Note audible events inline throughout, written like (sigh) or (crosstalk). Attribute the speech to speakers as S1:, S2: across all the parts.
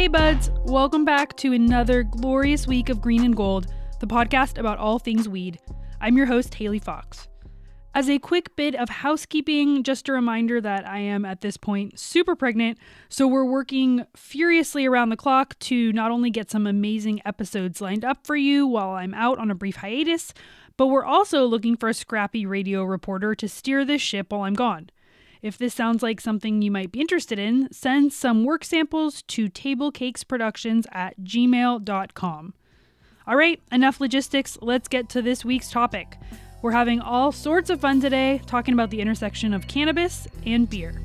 S1: Hey, buds, welcome back to another glorious week of Green and Gold, the podcast about all things weed. I'm your host, Hayley Fox. As a quick bit of housekeeping, just a reminder that I am at this point super pregnant, so we're working furiously around the clock to not only get some amazing episodes lined up for you while I'm out on a brief hiatus, but we're also looking for a scrappy radio reporter to steer this ship while I'm gone. If this sounds like something you might be interested in, send some work samples to tablecakesproductions at gmail.com. All right, enough logistics. Let's get to this week's topic. We're having all sorts of fun today talking about the intersection of cannabis and beer.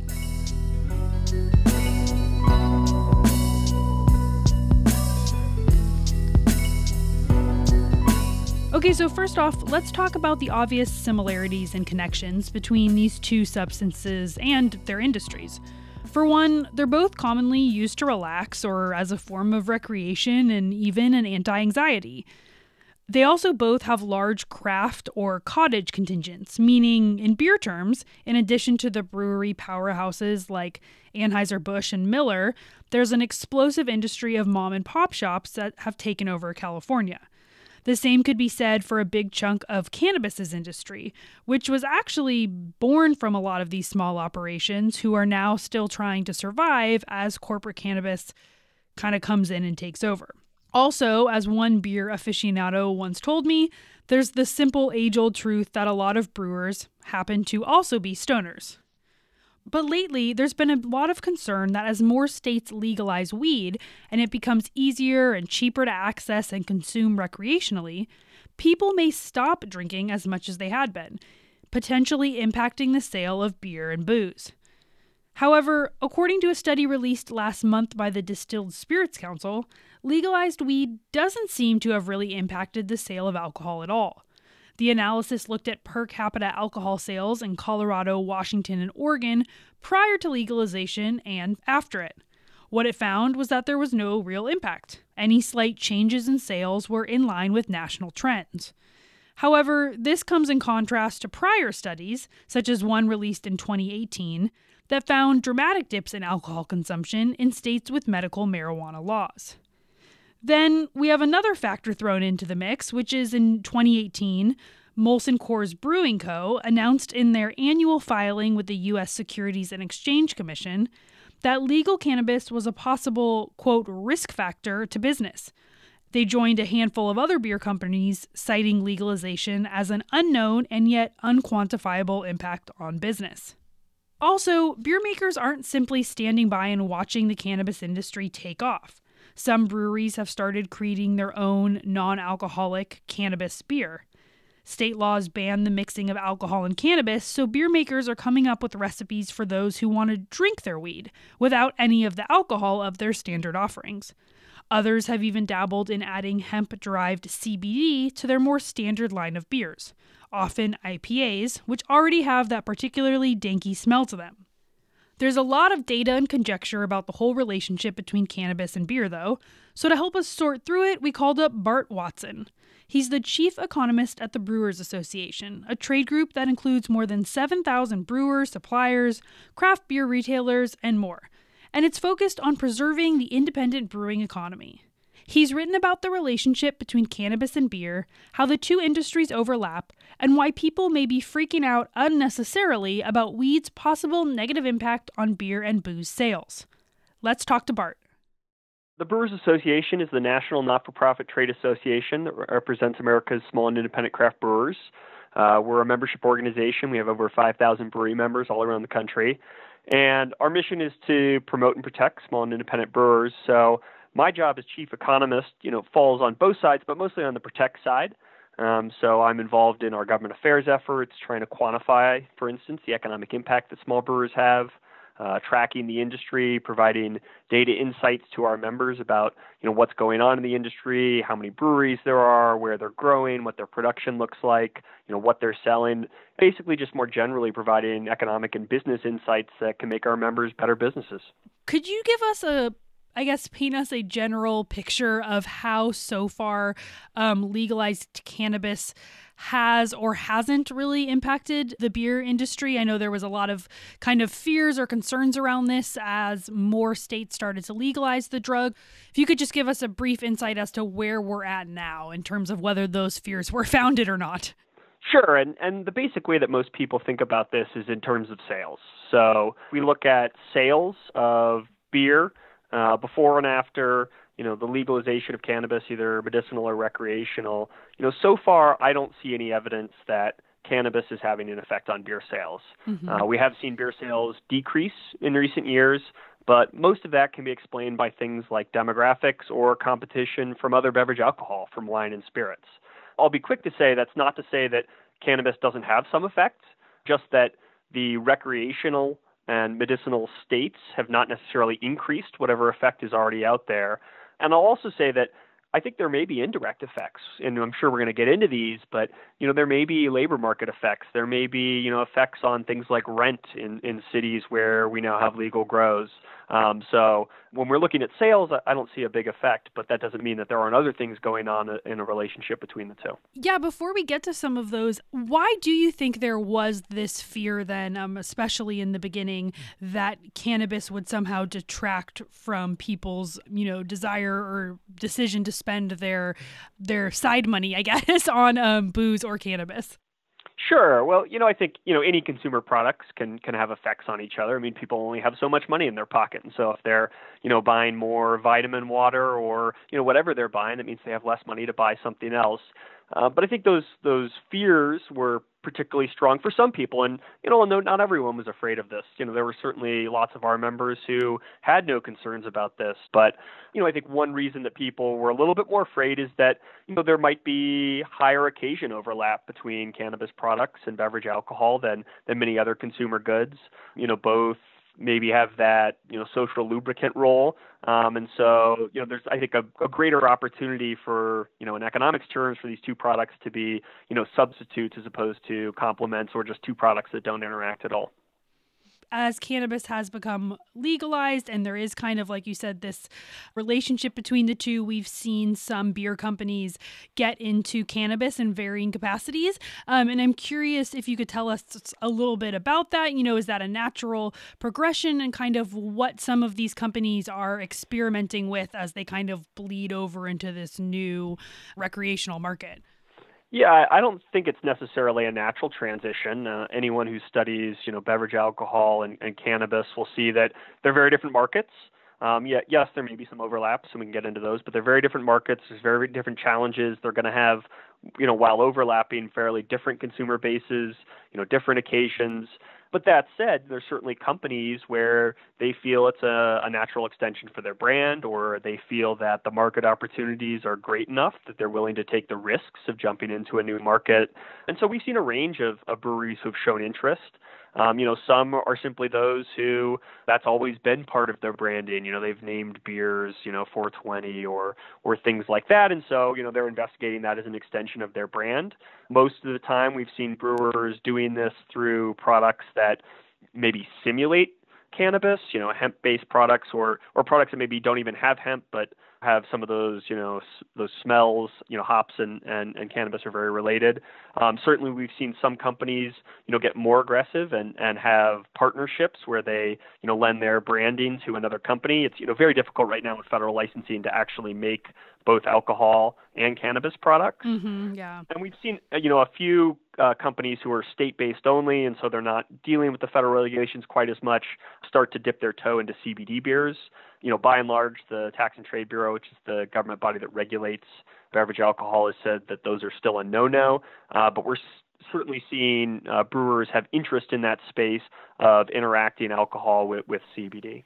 S1: Okay, so first off, let's talk about the obvious similarities and connections between these two substances and their industries. For one, they're both commonly used to relax or as a form of recreation and even an anti anxiety. They also both have large craft or cottage contingents, meaning, in beer terms, in addition to the brewery powerhouses like Anheuser-Busch and Miller, there's an explosive industry of mom and pop shops that have taken over California. The same could be said for a big chunk of cannabis's industry, which was actually born from a lot of these small operations who are now still trying to survive as corporate cannabis kind of comes in and takes over. Also, as one beer aficionado once told me, there's the simple age old truth that a lot of brewers happen to also be stoners. But lately, there's been a lot of concern that as more states legalize weed and it becomes easier and cheaper to access and consume recreationally, people may stop drinking as much as they had been, potentially impacting the sale of beer and booze. However, according to a study released last month by the Distilled Spirits Council, legalized weed doesn't seem to have really impacted the sale of alcohol at all. The analysis looked at per capita alcohol sales in Colorado, Washington, and Oregon prior to legalization and after it. What it found was that there was no real impact. Any slight changes in sales were in line with national trends. However, this comes in contrast to prior studies, such as one released in 2018, that found dramatic dips in alcohol consumption in states with medical marijuana laws. Then we have another factor thrown into the mix, which is in 2018, Molson Coors Brewing Co. announced in their annual filing with the U.S. Securities and Exchange Commission that legal cannabis was a possible, quote, risk factor to business. They joined a handful of other beer companies citing legalization as an unknown and yet unquantifiable impact on business. Also, beer makers aren't simply standing by and watching the cannabis industry take off. Some breweries have started creating their own non alcoholic cannabis beer. State laws ban the mixing of alcohol and cannabis, so beer makers are coming up with recipes for those who want to drink their weed without any of the alcohol of their standard offerings. Others have even dabbled in adding hemp derived CBD to their more standard line of beers, often IPAs, which already have that particularly danky smell to them. There's a lot of data and conjecture about the whole relationship between cannabis and beer, though, so to help us sort through it, we called up Bart Watson. He's the chief economist at the Brewers Association, a trade group that includes more than 7,000 brewers, suppliers, craft beer retailers, and more. And it's focused on preserving the independent brewing economy. He's written about the relationship between cannabis and beer, how the two industries overlap, and why people may be freaking out unnecessarily about weed's possible negative impact on beer and booze sales. Let's talk to Bart.
S2: The Brewers Association is the national not for profit trade association that represents America's small and independent craft brewers. Uh, we're a membership organization. We have over 5,000 brewery members all around the country. And our mission is to promote and protect small and independent brewers. So my job as chief economist, you know, falls on both sides, but mostly on the protect side. Um, so I'm involved in our government affairs efforts, trying to quantify, for instance, the economic impact that small brewers have, uh, tracking the industry, providing data insights to our members about you know what's going on in the industry, how many breweries there are, where they're growing, what their production looks like, you know what they're selling. Basically, just more generally providing economic and business insights that can make our members better businesses.
S1: Could you give us a I guess, paint us a general picture of how so far um, legalized cannabis has or hasn't really impacted the beer industry. I know there was a lot of kind of fears or concerns around this as more states started to legalize the drug. If you could just give us a brief insight as to where we're at now in terms of whether those fears were (laughs) founded or not.
S2: Sure, and, and the basic way that most people think about this is in terms of sales. So we look at sales of beer uh, before and after you know the legalization of cannabis, either medicinal or recreational. You know, so far I don't see any evidence that cannabis is having an effect on beer sales. Mm-hmm. Uh, we have seen beer sales decrease in recent years, but most of that can be explained by things like demographics or competition from other beverage alcohol, from wine and spirits. I'll be quick to say that's not to say that cannabis doesn't have some effects, just that the recreational and medicinal states have not necessarily increased whatever effect is already out there. And I'll also say that I think there may be indirect effects, and I'm sure we're going to get into these, but you know there may be labor market effects. There may be you know effects on things like rent in in cities where we now have legal grows. Um, so when we're looking at sales, I don't see a big effect, but that doesn't mean that there aren't other things going on in a relationship between the two.
S1: Yeah, before we get to some of those, why do you think there was this fear then, um, especially in the beginning, that cannabis would somehow detract from people's, you know, desire or decision to spend their their side money, I guess, (laughs) on um, booze or cannabis?
S2: Sure. Well, you know, I think you know any consumer products can can have effects on each other. I mean, people only have so much money in their pocket, and so if they're you know buying more vitamin water or you know whatever they're buying, that means they have less money to buy something else. Uh, but I think those those fears were particularly strong for some people, and you know, no, not everyone was afraid of this. You know, there were certainly lots of our members who had no concerns about this. But you know, I think one reason that people were a little bit more afraid is that you know there might be higher occasion overlap between cannabis products and beverage alcohol than than many other consumer goods. You know, both maybe have that you know social lubricant role. Um, and so you know there's I think a, a, greater opportunity for you know in economics terms for these two products to be you know substitutes as opposed to complements or just two products that don't interact at all
S1: as cannabis has become legalized and there is kind of like you said this relationship between the two we've seen some beer companies get into cannabis in varying capacities. Um, and i'm curious if you could tell us a little bit about that. You know is that a natural progression and kind of what some of these companies are experimenting with as they kind of bleed over into this new recreational market
S2: yeah, I don't think it's necessarily a natural transition. Uh, anyone who studies, you know, beverage alcohol and, and cannabis will see that they're very different markets. Um, yeah, yes, there may be some overlaps, and we can get into those, but they're very different markets. There's very different challenges. They're going to have, you know, while overlapping, fairly different consumer bases, you know, different occasions. But that said, there's certainly companies where they feel it's a, a, natural extension for their brand, or they feel that the market opportunities are great enough that they're willing to take the risks of jumping into a new market. And so we've seen a range of, of breweries who've shown interest. Um, you know, some are simply those who that's always been part of their branding. You know, they've named beers, you know, 420 or or things like that, and so you know they're investigating that as an extension of their brand. Most of the time, we've seen brewers doing this through products that maybe simulate cannabis, you know, hemp-based products or or products that maybe don't even have hemp but have some of those, you know, those smells. You know, hops and, and, and cannabis are very related. Um, certainly, we've seen some companies, you know, get more aggressive and, and have partnerships where they, you know, lend their branding to another company. It's, you know, very difficult right now with federal licensing to actually make both alcohol and cannabis products.
S1: Mm-hmm, yeah.
S2: And we've seen, uh, you know, a few uh, companies who are state-based only, and so they're not dealing with the federal regulations quite as much, start to dip their toe into CBD beers you know, by and large, the Tax and Trade Bureau, which is the government body that regulates beverage alcohol, has said that those are still a no-no. Uh, but we're certainly seeing uh, brewers have interest in that space of interacting alcohol with, with CBD.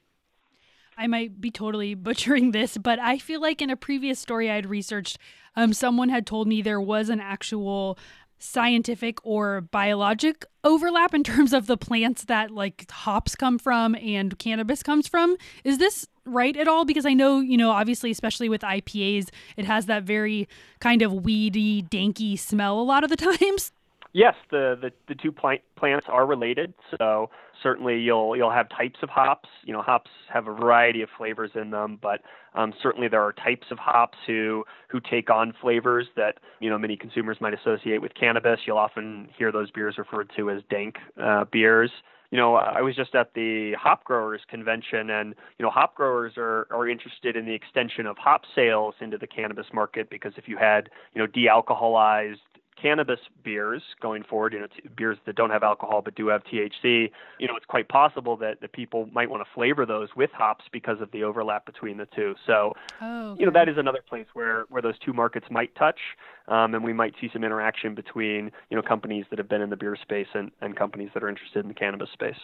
S1: I might be totally (laughs) butchering this, but I feel like in a previous story I had researched, um, someone had told me there was an actual scientific or biologic overlap in (laughs) terms of the plants that like hops come from and cannabis comes from. Is this right at all? Because I know, you know, obviously, especially with IPAs, it has that very kind of weedy, danky smell a lot of the (laughs) times.
S2: Yes, the, the, the two plant, plants are related. So certainly you'll you'll have types of hops. You know, hops have a variety of flavors in them, but um, certainly there are types of hops who who take on flavors that you know many consumers might associate with cannabis. You'll often hear those beers referred to as dank uh, beers you know, I was just at the hop growers convention, and you know, hop growers are are interested in the extension of hop sales into the cannabis market because if you had you know de-alcoholized cannabis beers going forward, you know, t- beers that don't have alcohol but do have THC, you know, it's quite possible that, that people might want to flavor those with hops because of the overlap between the two. So,
S1: oh, okay.
S2: you know, that is another place where, where those two markets might touch, um, and we might see some interaction between, you know, companies that have been in the beer space and, and companies that are interested in the cannabis space.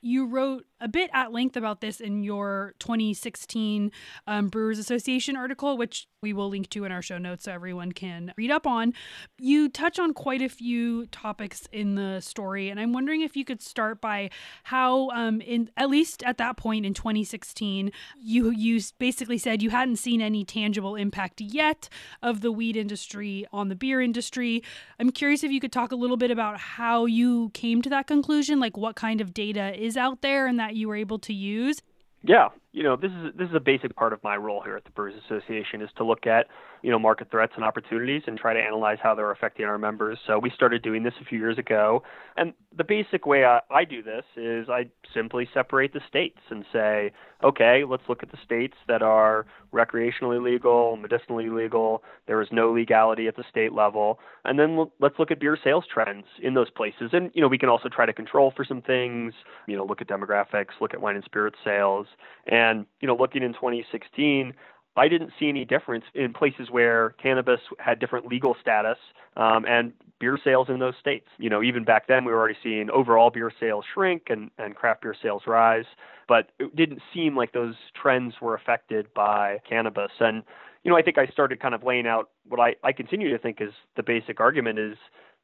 S1: You wrote a bit at length about this in your 2016 um, Brewers Association article, which we will link to in our show notes so everyone can read up on. You touch on quite a few topics in the story, and I'm wondering if you could start by how, um, in at least at that point in 2016, you you basically said you hadn't seen any tangible impact yet of the weed industry on the beer industry. I'm curious if you could talk a little bit about how you came to that conclusion, like what kind of data is out there and that you were able to use.
S2: Yeah, you know, this is this is a basic part of my role here at the Brewers Association is to look at you know market threats and opportunities and try to analyze how they're affecting our members. So we started doing this a few years ago, and the basic way I, I do this is I simply separate the states and say, okay, let's look at the states that are recreationally legal, medicinally legal. There is no legality at the state level, and then let's look at beer sales trends in those places. And you know, we can also try to control for some things. You know, look at demographics, look at wine and spirit sales, and you know, looking in 2016 I didn't see any difference in places where cannabis had different legal status um, and beer sales in those states. You know, even back then we were already seeing overall beer sales shrink and, and craft beer sales rise, but it didn't seem like those trends were affected by cannabis. And, you know, I think I started kind of laying out what I, I continue to think is the basic argument is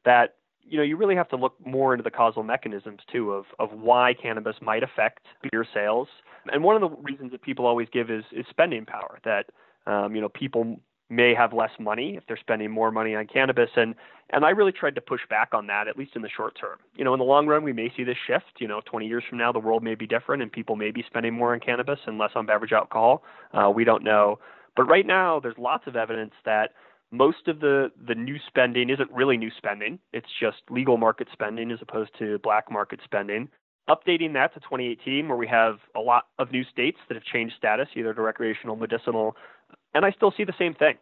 S2: that you know, you really have to look more into the causal mechanisms too of of why cannabis might affect beer sales. And one of the reasons that people always give is is spending power. That um, you know people may have less money if they're spending more money on cannabis and and I really tried to push back on that at least in the short term. You know, in the long run we may see this shift, you know, 20 years from now the world may be different and people may be spending more on cannabis and less on beverage alcohol. Uh, we don't know. But right now there's lots of evidence that most of the, the new spending isn't really new spending. It's just legal market spending as opposed to black market spending. Updating that to 2018, where we have a lot of new states that have changed status, either to recreational, medicinal, and I still see the same thing.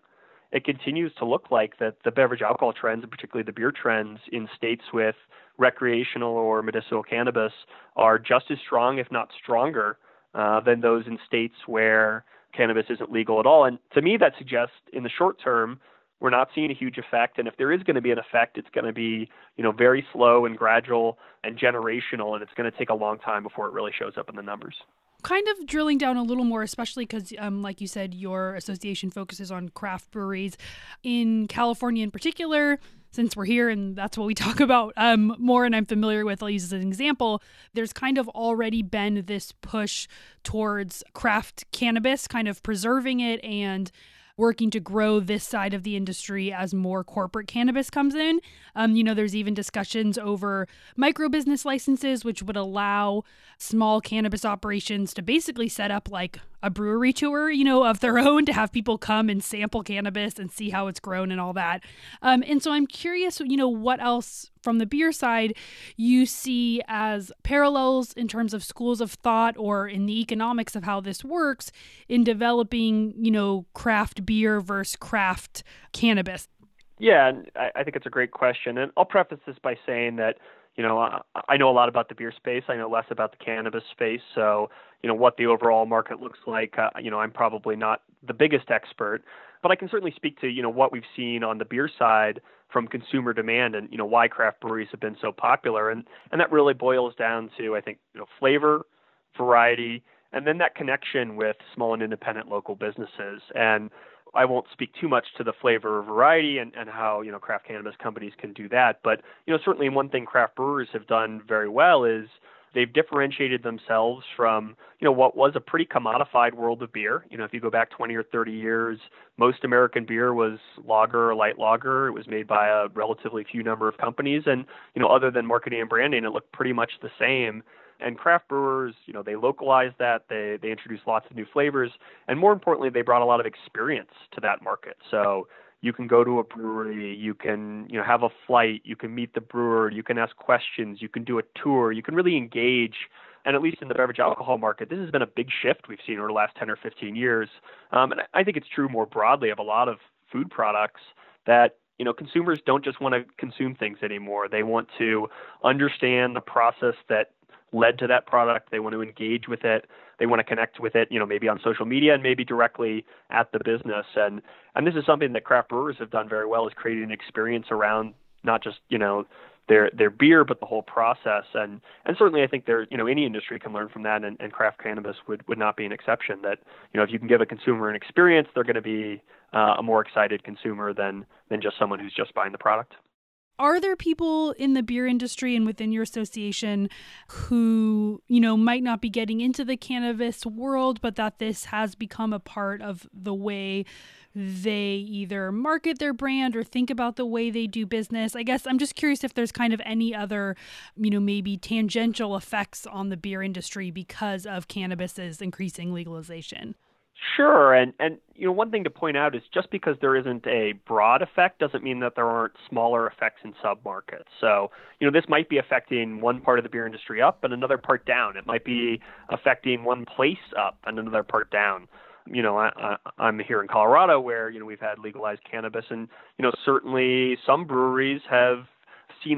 S2: It continues to look like that the beverage alcohol trends, and particularly the beer trends in states with recreational or medicinal cannabis, are just as strong, if not stronger, uh, than those in states where cannabis isn't legal at all. And to me, that suggests in the short term we're not seeing a huge effect, and if there is going to be an effect, it's going to be you know very slow and gradual and generational, and it's going to take a long time before it really shows up in the numbers.
S1: Kind of drilling down a little more, especially because, um, like you said, your association focuses on craft breweries in California in particular since we're here and that's what we (laughs) talk about um, more and I'm familiar with, I'll use as an example, there's kind of already been this push towards craft cannabis, kind of preserving it and working to grow this side of the industry as more corporate cannabis comes in. Um, you know, there's even discussions over micro business licenses, which would allow small cannabis operations to basically set up like a brewery tour, you know, of their (laughs) own to have people come and sample cannabis and see how it's grown and all that. Um, and so I'm curious, you know, what else from the beer side you see as parallels in terms of schools of thought or in the economics of how this works in developing, you know, craft beer versus craft cannabis.
S2: Yeah, I think it's a great question. And I'll preface this by saying that you know, I, I know a lot about the beer space. I know less about the cannabis space. So, you know, what the overall market looks like, uh, you know, I'm probably not the biggest expert, but I can certainly speak to, you know, what we've seen on the beer side from consumer demand and, you know, why craft breweries have been so popular. And, and that really boils down to, I think, you know, flavor, variety, and then that connection with small and independent local businesses. And I won't speak too much to the flavor or variety and, and how you know craft cannabis companies can do that. But you know certainly one thing craft brewers have done very well is they've differentiated themselves from you know what was a pretty commodified world of beer. You know, if you go back 20 or 30 years, most American beer was lager or light lager. It was made by a relatively few number of companies, and you know, other than marketing and branding, it looked pretty much the same. And craft brewers, you know, they localized that. They they introduced lots of new flavors, and more importantly, they brought a lot of experience to that market. So you can go to a brewery, you can you know have a flight, you can meet the brewer, you can ask questions, you can do a tour, you can really engage. And at least in the beverage alcohol market, this has been a big shift we've seen over the last 10 or 15 years. Um, and I think it's true more broadly of a lot of food products that you know consumers don't just want to consume things anymore. They want to understand the process that led to that product. They want to engage with it. They want to connect with it, you know, maybe on social media and maybe directly at the business. And and this is something that craft brewers have done very well is creating an experience around not just, you know, their their beer, but the whole process. And and certainly I think there, you know, any industry can learn from that and, and craft cannabis would, would not be an exception. That, you know, if you can give a consumer an experience, they're gonna be uh, a more excited consumer than than just someone who's just buying the product.
S1: Are there people in the beer industry and within your association who, you know, might not be getting into the cannabis world, but that this has become a part of the way they either market their brand or think about the way they do business? I guess I'm just curious if there's kind of any other, you know, maybe tangential effects on the beer industry because of cannabis's increasing legalization.
S2: Sure, and and you know one thing to point out is just because there isn't a broad effect doesn't mean that there aren't smaller effects in submarkets. So you know this might be affecting one part of the beer industry up and another part down. It might be affecting one place up and another part down. You know, I, I, I'm here in Colorado where you know we've had legalized cannabis, and you know certainly some breweries have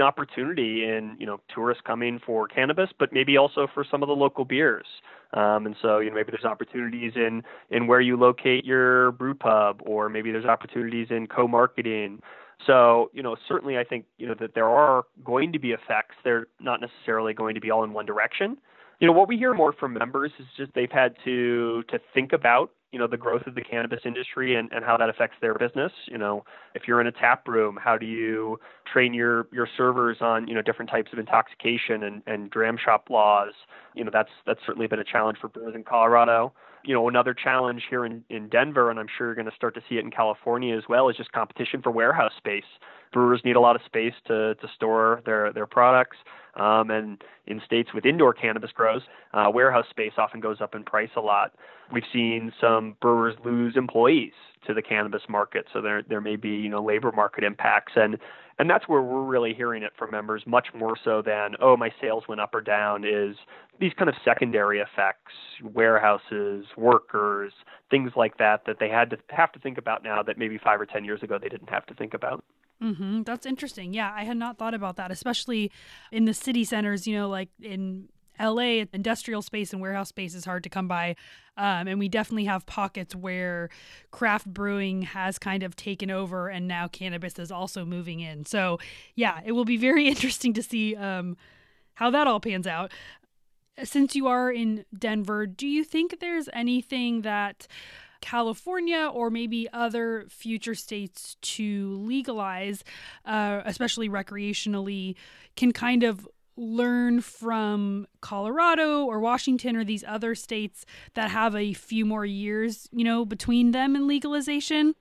S2: opportunity in you know tourists coming for cannabis, but maybe also for some of the local beers. Um, and so, you know, maybe there's opportunities in in where you locate your brew pub, or maybe there's opportunities in co-marketing. So, you know, certainly I think you know that there are going to be effects. They're not necessarily going to be all in one direction. You know, what we hear more from members is just they've had to to think about you know the growth of the cannabis industry and, and how that affects their business. You know, if you're in a tap room, how do you train your your servers on you know different types of intoxication and, and dram shop laws? You know, that's that's certainly been a challenge for brewers in Colorado. You know, another challenge here in, in Denver, and I'm sure you're going to start to see it in California as well, is just competition for warehouse space. Brewers need a lot of space to to store their their products. Um, and in states with indoor cannabis grows, uh, warehouse space often goes up in price a lot. We've seen some brewers lose employees to the cannabis market, so there there may be you know labor market impacts, and and that's where we're really hearing it from members much more so than oh my sales went up or down is these kind of secondary effects, warehouses, workers, things like that that they had to have to think about now that maybe five or ten years ago they didn't have to think about.
S1: Mm-hmm. That's interesting. Yeah, I had not thought about that, especially in the city centers. You know, like in LA, industrial space and warehouse space is hard to come by. Um, and we definitely have pockets where craft brewing has kind of taken over and now cannabis is also moving in. So, yeah, it will be very (laughs) interesting to see um, how that all pans out. Since you are in Denver, do you think there's anything that California or maybe other future states to legalize, uh, especially recreationally, can kind of learn from Colorado or Washington or these other states that have a few more years, you know, between them and legalization?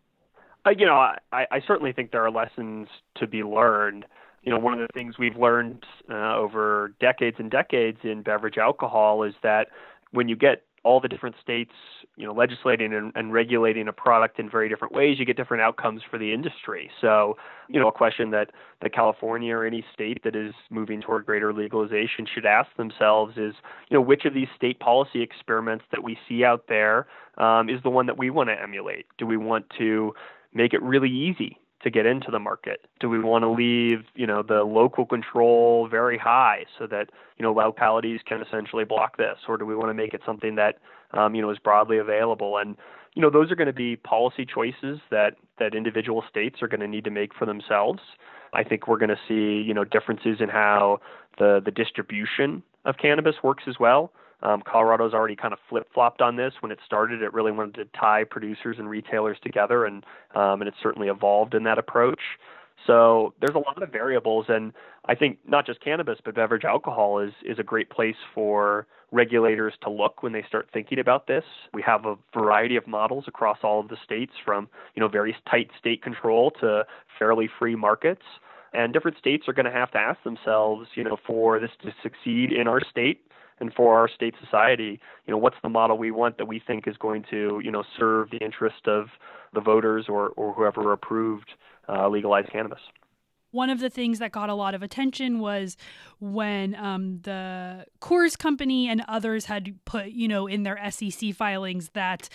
S2: Uh, you know, I, I certainly think there are lessons to be learned. You know, one of the things we've learned uh, over decades and decades in beverage alcohol is that when you get all the different states, you know, legislating and, and, regulating a product in very different ways, you get different outcomes for the industry. So, you know, a question that, that California or any state that is moving toward greater legalization should ask themselves is, you know, which of these state policy experiments that we see out there um, is the one that we want to emulate? Do we want to make it really easy to get into the market? Do we want to leave, you know, the local control very high so that, you know, localities can essentially block this, or do we want to make it something that, um, you know, is broadly available? And you know, those are going to be policy choices that that individual states are going to need to make for themselves. I think we're going to see, you know, differences in how the the distribution of cannabis works as well. Um, Colorado's already kind of flip flopped on this. When it started, it really wanted to tie producers and retailers together, and um, and it's certainly evolved in that approach. So there's a lot of variables, and I think not just cannabis, but beverage alcohol is is a great place for regulators to look when they start thinking about this. We have a variety of models across all of the states, from you know very tight state control to fairly free markets. And different states are going to have to ask themselves, you know, for this to succeed in our state and for our state society, you know, what's the model we want that we think is going to, you know, serve the interest of the voters or, or whoever approved uh, legalized cannabis.
S1: One of the things that got a lot of attention was when um, the Coors Company and others had put, you know, in their SEC filings that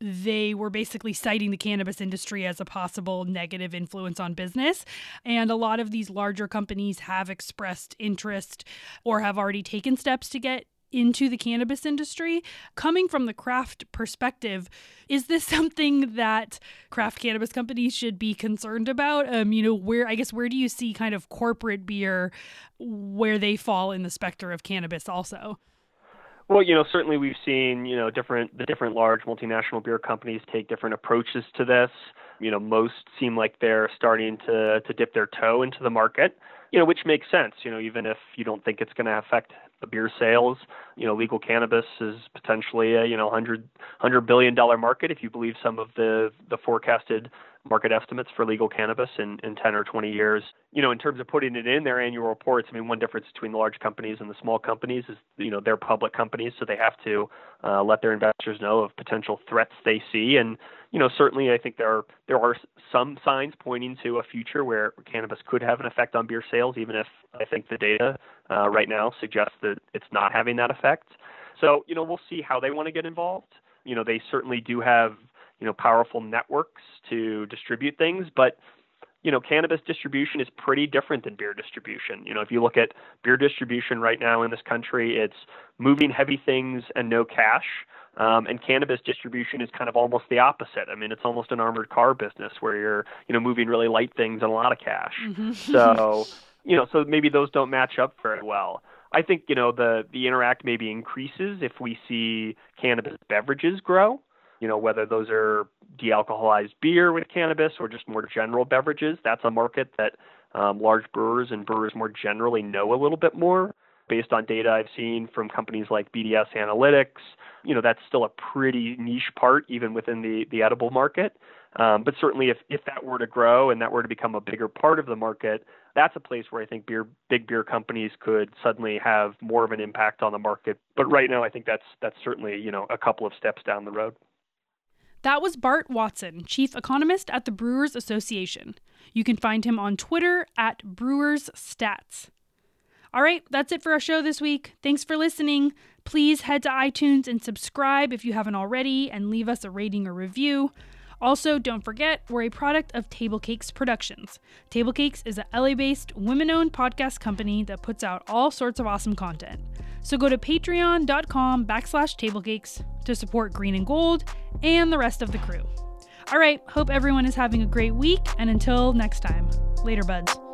S1: they were basically citing the cannabis industry as a possible negative influence on business. And a lot of these larger companies have expressed interest or have already taken steps to get into the cannabis industry. Coming from the craft perspective, is this (laughs) something that craft cannabis companies should be concerned about? Um, you know, where I guess where do you see kind of corporate beer where they fall in the specter of cannabis also?
S2: Well, you know, certainly we've seen, you know, different the different large multinational beer companies take different approaches to this. You know, most seem like they're starting to to dip their toe into the market. You know, which makes sense. You know, even if you don't think it's going to affect the beer sales, you know, legal cannabis is potentially a you know hundred hundred billion dollar market if you believe some of the the forecasted market estimates for legal cannabis in, in 10 or 20 years. You know, in terms of putting it in their annual reports, I mean, one difference between the large companies and the small companies is, you know, they're public companies, so they have to uh, let their investors know of potential threats they see. And, you know, certainly I think there are, there are some signs pointing to a future where cannabis could have an effect on beer sales, even if I think the data uh, right now suggests that it's not having that effect. So, you know, we'll see how they want to get involved. You know, they certainly do have you know powerful networks to distribute things, but you know, cannabis distribution is pretty different than beer distribution. You know, if you look at beer distribution right now in this country, it's moving heavy things and no cash. Um, and cannabis distribution is kind of almost the opposite. I mean, it's almost an armored car business where you're, you know, moving really light things and a lot of cash. Mm-hmm. (laughs) so, you know, so maybe those don't match up very well. I think, you know, the the interact maybe increases if we see cannabis beverages grow you know, whether those are de-alcoholized beer with cannabis or just more general beverages. That's a market that um, large brewers and brewers more generally know a little bit more. Based on data I've seen from companies like BDS Analytics, you know, that's still a pretty niche part even within the, the edible market. Um, but certainly, if, if that were to grow and that were to become a bigger part of the market, that's a place where I think beer, big beer companies could suddenly have more of an impact on the market. But right now, I think that's that's certainly you know a couple of steps down the road.
S1: That was Bart Watson, Chief Economist at the Brewers Association. You can find him on Twitter at Brewers Stats. All right, that's it for our show this week. Thanks for listening. Please head to iTunes and subscribe if you haven't already and leave us a rating or review. Also, don't forget, we're a product of Table Cakes Productions. Table Cakes is a LA based, women owned podcast company that puts out all sorts of awesome content. So go to patreon.com backslash tablecakes to support Green and Gold and the rest of the crew. All right, hope everyone is having a great week, and until next time, later, buds.